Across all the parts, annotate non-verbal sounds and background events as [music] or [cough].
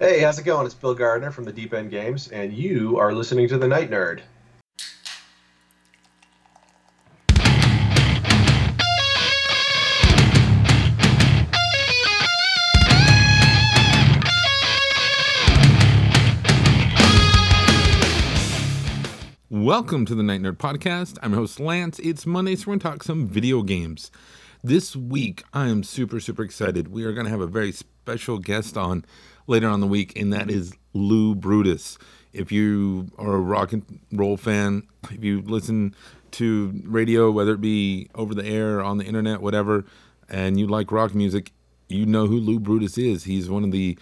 Hey, how's it going? It's Bill Gardner from the Deep End Games, and you are listening to The Night Nerd. Welcome to the Night Nerd Podcast. I'm your host Lance. It's Monday, so we're going to talk some video games. This week, I am super, super excited. We are going to have a very special guest on later on the week, and that is Lou Brutus. If you are a rock and roll fan, if you listen to radio, whether it be over the air, on the internet, whatever, and you like rock music, you know who Lou Brutus is. He's one of the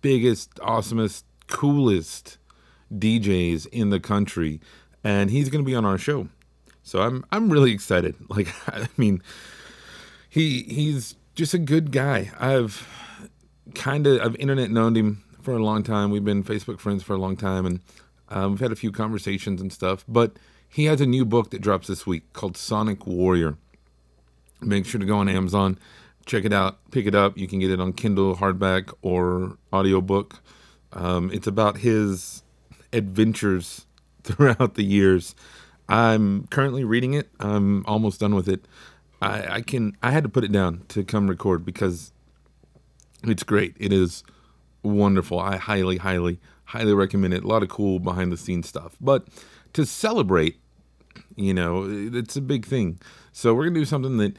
biggest, awesomest, coolest DJs in the country, and he's going to be on our show. So I'm I'm really excited. [laughs] Like I mean, he he's just a good guy. I've kind of I've internet known him for a long time. We've been Facebook friends for a long time, and um, we've had a few conversations and stuff. But he has a new book that drops this week called Sonic Warrior. Make sure to go on Amazon, check it out, pick it up. You can get it on Kindle, hardback, or audiobook. Um, it's about his adventures [laughs] throughout the years. I'm currently reading it. I'm almost done with it. I, I can. I had to put it down to come record because it's great. It is wonderful. I highly, highly, highly recommend it. A lot of cool behind the scenes stuff. But to celebrate, you know, it's a big thing. So we're gonna do something that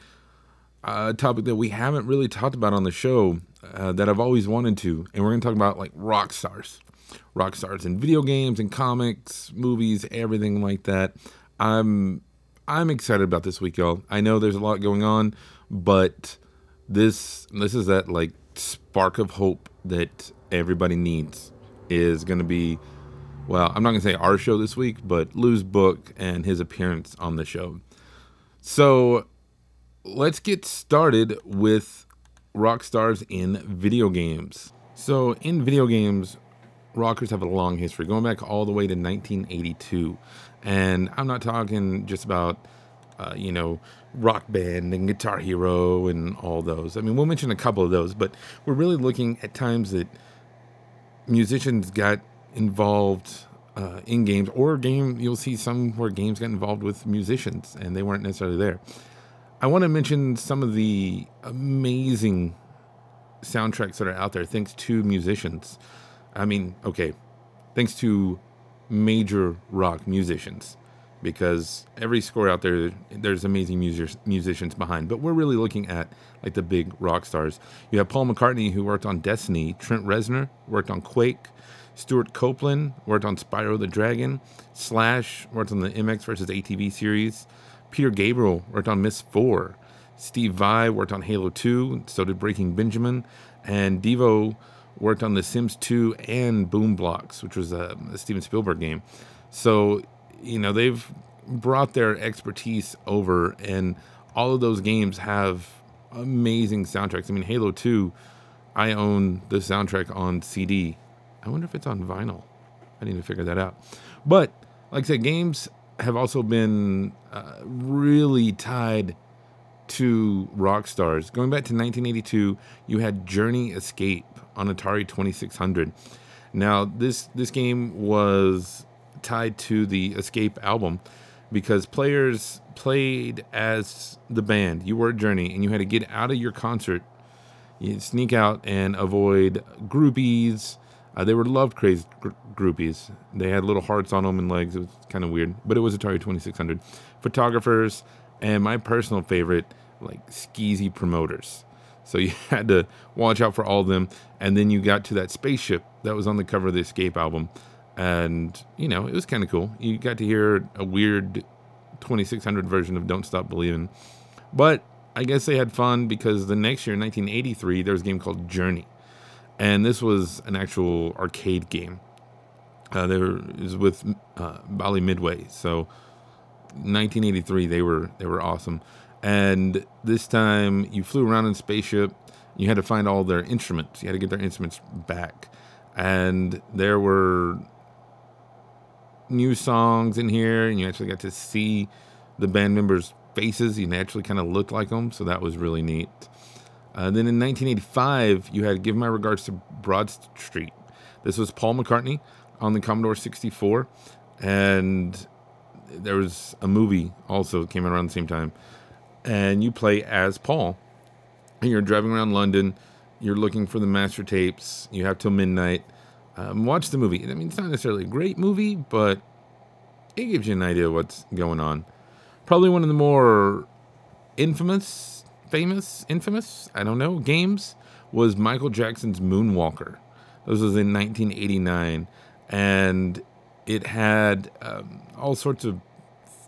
uh, a topic that we haven't really talked about on the show uh, that I've always wanted to, and we're gonna talk about like rock stars, rock stars in video games and comics, movies, everything like that. I'm I'm excited about this week, y'all. I know there's a lot going on, but this this is that like spark of hope that everybody needs is going to be well, I'm not going to say our show this week, but Lou's book and his appearance on the show. So, let's get started with rock stars in video games. So, in video games, rockers have a long history, going back all the way to 1982. And I'm not talking just about, uh, you know, Rock Band and Guitar Hero and all those. I mean, we'll mention a couple of those, but we're really looking at times that musicians got involved uh, in games or game. You'll see some where games got involved with musicians and they weren't necessarily there. I want to mention some of the amazing soundtracks that are out there thanks to musicians. I mean, okay, thanks to major rock musicians because every score out there there's amazing music- musicians behind. But we're really looking at like the big rock stars. You have paul mccartney who worked on destiny. Trent reznor worked on quake. Stewart copeland worked on spyro the dragon. Slash worked on the mx versus atv series. Peter gabriel worked on Myst 4 steve vai worked on halo 2 so did breaking benjamin. And devo worked on the sims 2 and boom blox which was a, a steven spielberg game. So you know they've brought their expertise over and all of those games have amazing soundtracks. I mean halo 2 i own the soundtrack on cd i wonder if it's on vinyl. I need to figure that out. But like i said games have also been uh, really tied to rock stars. Going back to 1982 you had journey escape on atari 2600 now this this game was tied to the Escape album because players played as the band. You were a Journey, and you had to get out of your concert, you sneak out and avoid groupies. Uh, they were love crazed gr- groupies. They had little hearts on them and legs. It was kind of weird, but it was Atari 2600. Photographers, and my personal favorite, like skeezy promoters. So [laughs] you had to watch out for all of them. And then you got to that spaceship that was on the cover of the Escape album and you know it was kind of cool. You got to hear a weird 2600 version of "Don't Stop Believing," but I guess they had fun because the next year, in 1983, there was a game called Journey, and this was an actual arcade game. Uh, there was with uh, Midway, so 1983 they were they were awesome, and this time you flew around in spaceship. You had to find all their instruments. You had to get their instruments back, and there were new songs in here, and you actually got to see the band members' faces. You naturally kind of looked like them, so that was really neat. Uh, then in 1985, you had Give My Regards to Broad Street. This was Paul McCartney on the Commodore 64. And there was a movie also came out around the same time. And you play as Paul. And you're driving around London. You're looking for the master tapes. You have till midnight. Um, watch the movie. I mean, it's not necessarily a great movie, but it gives you an idea of what's going on. Probably one of the more infamous, famous, infamous, I don't know, games was Michael Jackson's Moonwalker. This was in 1989, and it had um, all sorts of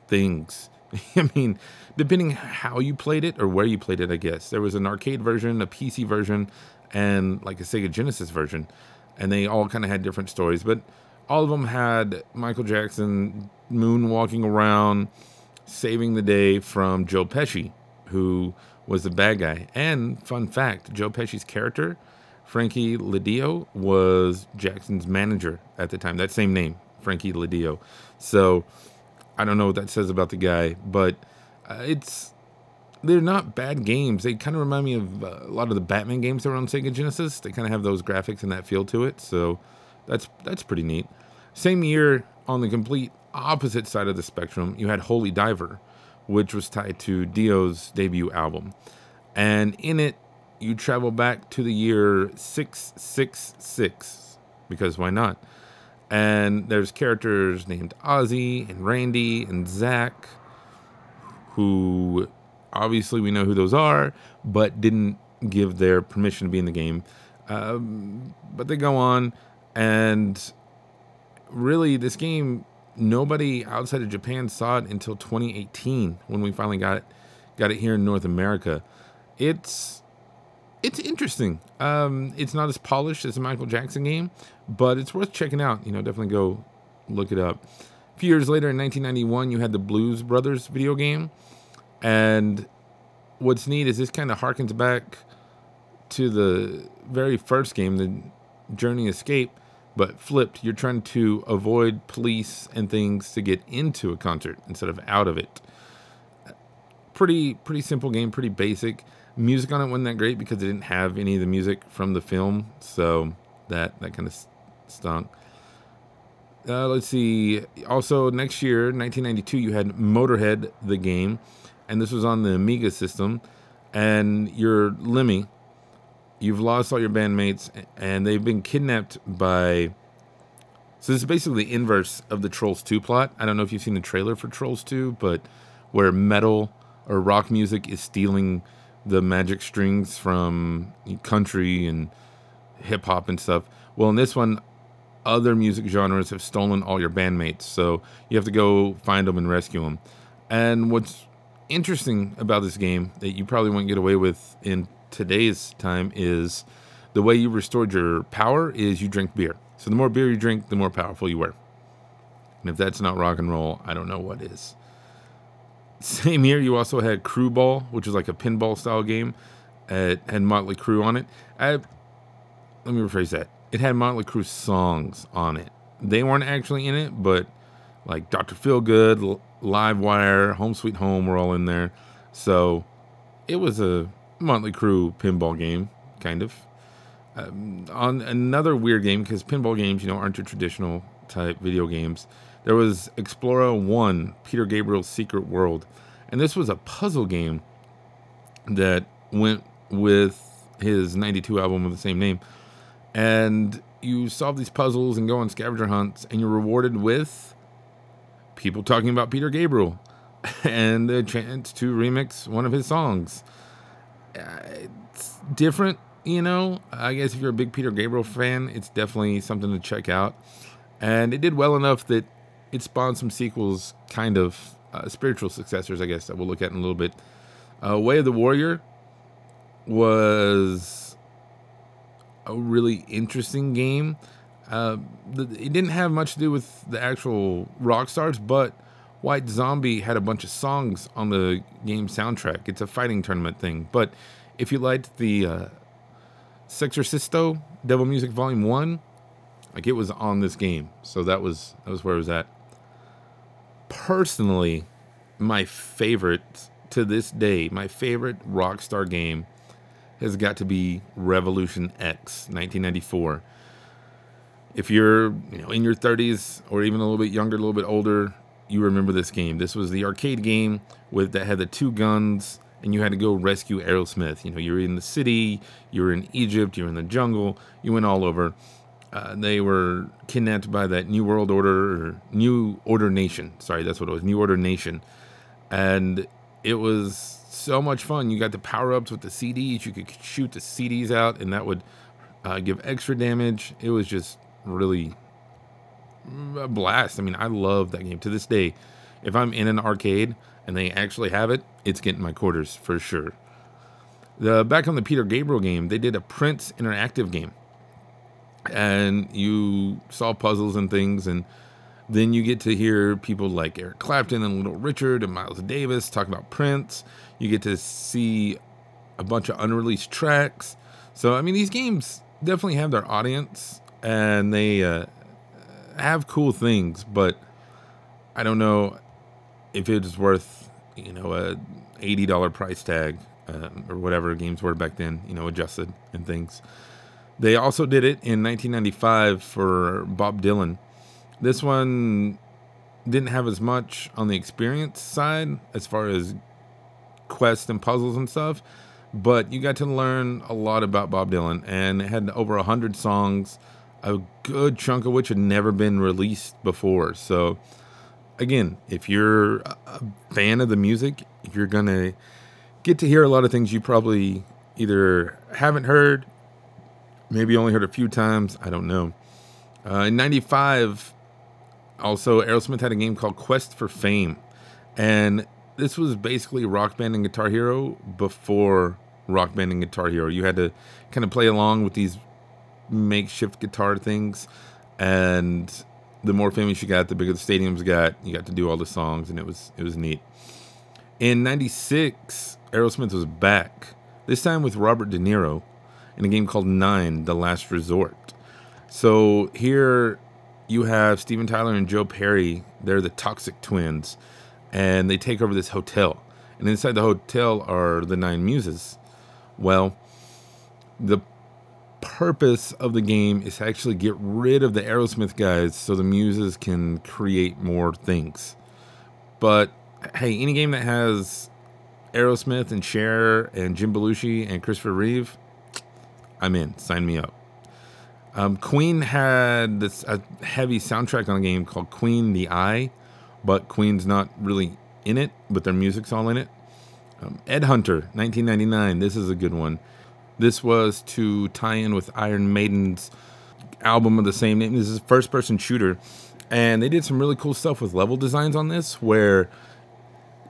things. [laughs] I mean, depending how you played it or where you played it, I guess there was an arcade version, a PC version, and like a Sega Genesis version, and they all kind of had different stories. But all of them had Michael Jackson moonwalking around, saving the day from Joe Pesci, who was the bad guy. And fun fact, Joe Pesci's character, Frankie LiDeo, was Jackson's manager at the time. That same name, Frankie LiDeo. So I don't know what that says about the guy, but uh, it's they're not bad games. They kind of remind me of uh, a lot of the Batman games that were on Sega Genesis. They kind of have those graphics and that feel to it. So that's that's pretty neat. Same year, on the complete opposite side of the spectrum, you had Holy Diver, which was tied to Dio's debut album, and in it you travel back to the year six six six because why not? And there's characters named Ozzy and Randy and Zach, who obviously we know who those are, but didn't give their permission to be in the game. Um, but they go on, and really, this game nobody outside of Japan saw it until 2018 when we finally got it, got it here in North America. It's it's interesting. Um, it's not as polished as a Michael Jackson game, but it's worth checking out. You know, definitely go look it up. A few years later, in 1991, you had the Blues Brothers video game, and what's neat is this kind of harkens back to the very first game, the Journey Escape, but flipped. You're trying to avoid police and things to get into a concert instead of out of it. Pretty pretty simple game, pretty basic. Music on it wasn't that great because it didn't have any of the music from the film, so that that kind of stunk. Uh, let's see. Also, next year, 1992, you had Motorhead, the game, and this was on the Amiga system. And you're Lemmy. You've lost all your bandmates, and they've been kidnapped by. So this is basically the inverse of the Trolls 2 plot. I don't know if you've seen the trailer for Trolls 2, but where metal or rock music is stealing the magic strings from country and hip hop and stuff. Well, in this one, other music genres have stolen all your bandmates, so you have to go find them and rescue them. And what's interesting about this game that you probably won't get away with in today's time is the way you restored your power is you drink beer. So the more beer you drink, the more powerful you were. And if that's not rock and roll, I don't know what is. Same year, you also had Crue Ball, which is like a pinball style game. It had Motley Crue on it. I, let me rephrase that. It had Motley Crue songs on it. They weren't actually in it, but like Dr. Feelgood, Live Wire, Home Sweet Home were all in there. So it was a Motley Crue pinball game, kind of. Um, on another weird game, because pinball games, you know, aren't your traditional type video games. There was Xplora1, Peter Gabriel's Secret World. And this was a puzzle game that went with his 92 album of the same name. And you solve these puzzles and go on scavenger hunts, and you're rewarded with people talking about Peter Gabriel [laughs] and a chance to remix one of his songs. Uh, it's different, you know. I guess if you're a big Peter Gabriel fan, it's definitely something to check out. And it did well enough that it spawned some sequels, kind of uh, spiritual successors, I guess, that we'll look at in a little bit. Uh, Way of the Warrior was a really interesting game. Uh, the, it didn't have much to do with the actual rock stars, but White Zombie had a bunch of songs on the game soundtrack. It's a fighting tournament thing. But if you liked the uh, Sexorcisto Devil Music Volume One, like it was on this game, so that was that was where it was at. Personally, my favorite to this day, my favorite Rockstar game has got to be Revolution X, 1994. If you're, you know, in your 30s or even a little bit younger, a little bit older, you remember this game. This was the arcade game with that had the two guns and you had to go rescue Aerosmith. You know, you're in the city, you're in Egypt, you're in the jungle, you went all over. Uh, they were kidnapped by that New World Order or New Order Nation. Sorry, that's what it was, New Order Nation, and it was so much fun. You got the power ups with the CDs. You could shoot the CDs out, and that would uh, give extra damage. It was just really a blast. I mean, I love that game to this day. If I'm in an arcade and they actually have it, it's getting my quarters for sure. The back on the Peter Gabriel game, they did a Prince interactive game, and you saw puzzles and things, and then you get to hear people like Eric Clapton and Little Richard and Miles Davis talk about Prince. You get to see a bunch of unreleased tracks. So I mean, these games definitely have their audience, and they uh, have cool things, but I don't know if it's worth you know a eighty dollar price tag um, or whatever games were back then, you know, adjusted and things. They also did it in 1995 for Bob Dylan. This one didn't have as much on the experience side as far as quests and puzzles and stuff, but you got to learn a lot about Bob Dylan, and it had over a hundred songs, a good chunk of which had never been released before. So, again, if you're a fan of the music, you're gonna get to hear a lot of things you probably either haven't heard, maybe only heard a few times. I don't know. Uh, in '95, also Aerosmith had a game called Quest for Fame, and this was basically Rock Band and Guitar Hero before Rock Band and Guitar Hero. You had to kind of play along with these makeshift guitar things, and the more famous you got, the bigger the stadiums got. You got to do all the songs, and it was it was neat. In '96, Aerosmith was back, this time with Robert De Niro, in a game called Nine: The Last Resort. So here you have Steven Tyler and Joe Perry. They're the Toxic Twins, and they take over this hotel. And inside the hotel are the Nine Muses. Well, the purpose of the game is to actually get rid of the Aerosmith guys so the Muses can create more things. But hey, any game that has Aerosmith and Cher and Jim Belushi and Christopher Reeve, I'm in. Sign me up. Um, Queen had this a heavy soundtrack on a game called Queen the Eye, but Queen's not really in it, but their music's all in it. Um, Ed Hunter, 1999. This is a good one. This was to tie in with Iron Maiden's album of the same name. This is a first person shooter. And they did some really cool stuff with level designs on this, where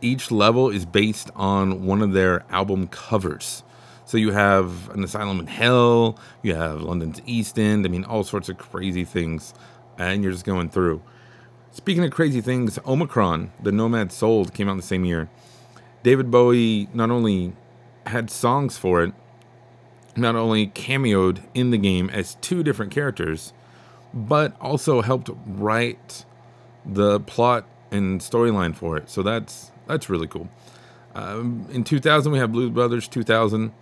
each level is based on one of their album covers. So you have an asylum in hell, you have London's East End, I mean, all sorts of crazy things, and you're just going through. Speaking of crazy things, Omikron, the Nomad Soul, came out in the same year. David Bowie not only had songs for it, not only cameoed in the game as two different characters, but also helped write the plot and storyline for it. So that's that's really cool. Um, in 2000, we have Blues Brothers 2000,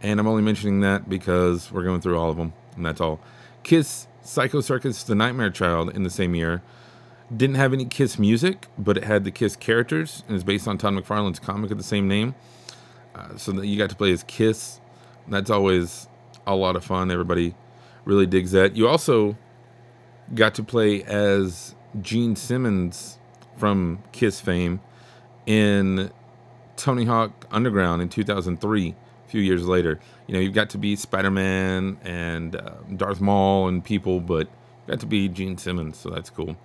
and I'm only mentioning that because we're going through all of them, and that's all. Kiss Psycho Circus The Nightmare Child in the same year. Didn't have any Kiss music, but it had the Kiss characters, and is based on Todd McFarlane's comic of the same name. Uh, so that you got to play as Kiss. That's always a lot of fun. Everybody really digs that. You also got to play as Gene Simmons from Kiss fame in Tony Hawk Underground in 2003, a few years later. You know, you've got to be Spider Man and uh, Darth Maul and people, but got to be Gene Simmons, so that's cool.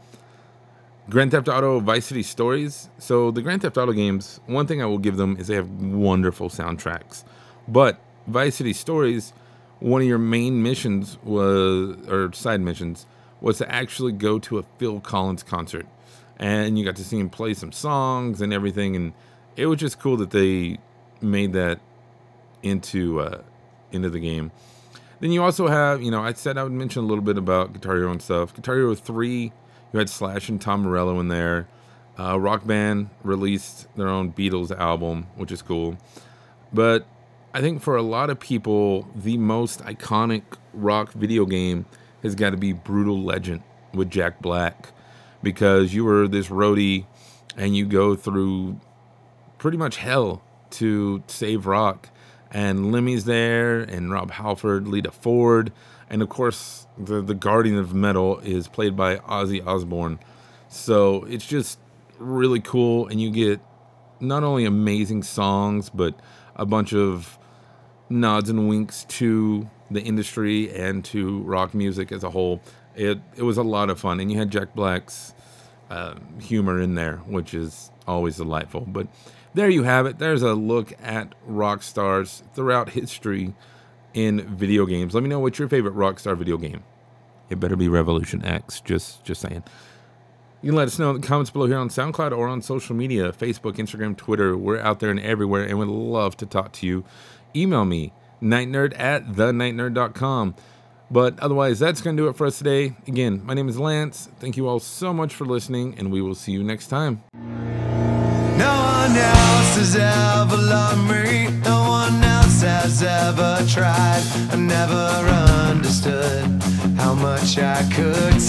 Grand Theft Auto Vice City Stories. So, the Grand Theft Auto games, one thing I will give them is they have wonderful soundtracks. But Vice City Stories, one of your main missions was, or side missions, was to actually go to a Phil Collins concert. And you got to see him play some songs and everything and it was just cool that they made that into uh, into the game. Then you also have you know i said i would mention a little bit about guitar hero and stuff. Guitar hero 3 you had slash and tom morello in there. Uh, rock band released their own beatles album which is cool. But I think for a lot of people, the most iconic rock video game has got to be Brutal Legend with Jack Black because you were this roadie and you go through pretty much hell to save rock. And Lemmy's there, and Rob Halford, Lita Ford, and of course, the, the Guardian of Metal is played by Ozzy Osbourne. So it's just really cool, and you get not only amazing songs, but a bunch of nods and winks to the industry and to rock music as a whole. It it was a lot of fun, and you had Jack Black's uh, humor in there, which is always delightful. But there you have it. There's a look at rock stars throughout history in video games. Let me know what's your favorite rock star video game. It better be Revolution X. Just just saying. You can let us know in the comments below here on SoundCloud or on social media Facebook, Instagram, Twitter. We're out there and everywhere and we'd love to talk to you. Email me, nightnerd at thenightnerd.com. But otherwise, that's going to do it for us today. Again, my name is Lance. Thank you all so much for listening, and we will see you next time. No one else has ever loved me. No one else has ever tried. I never understood how much I could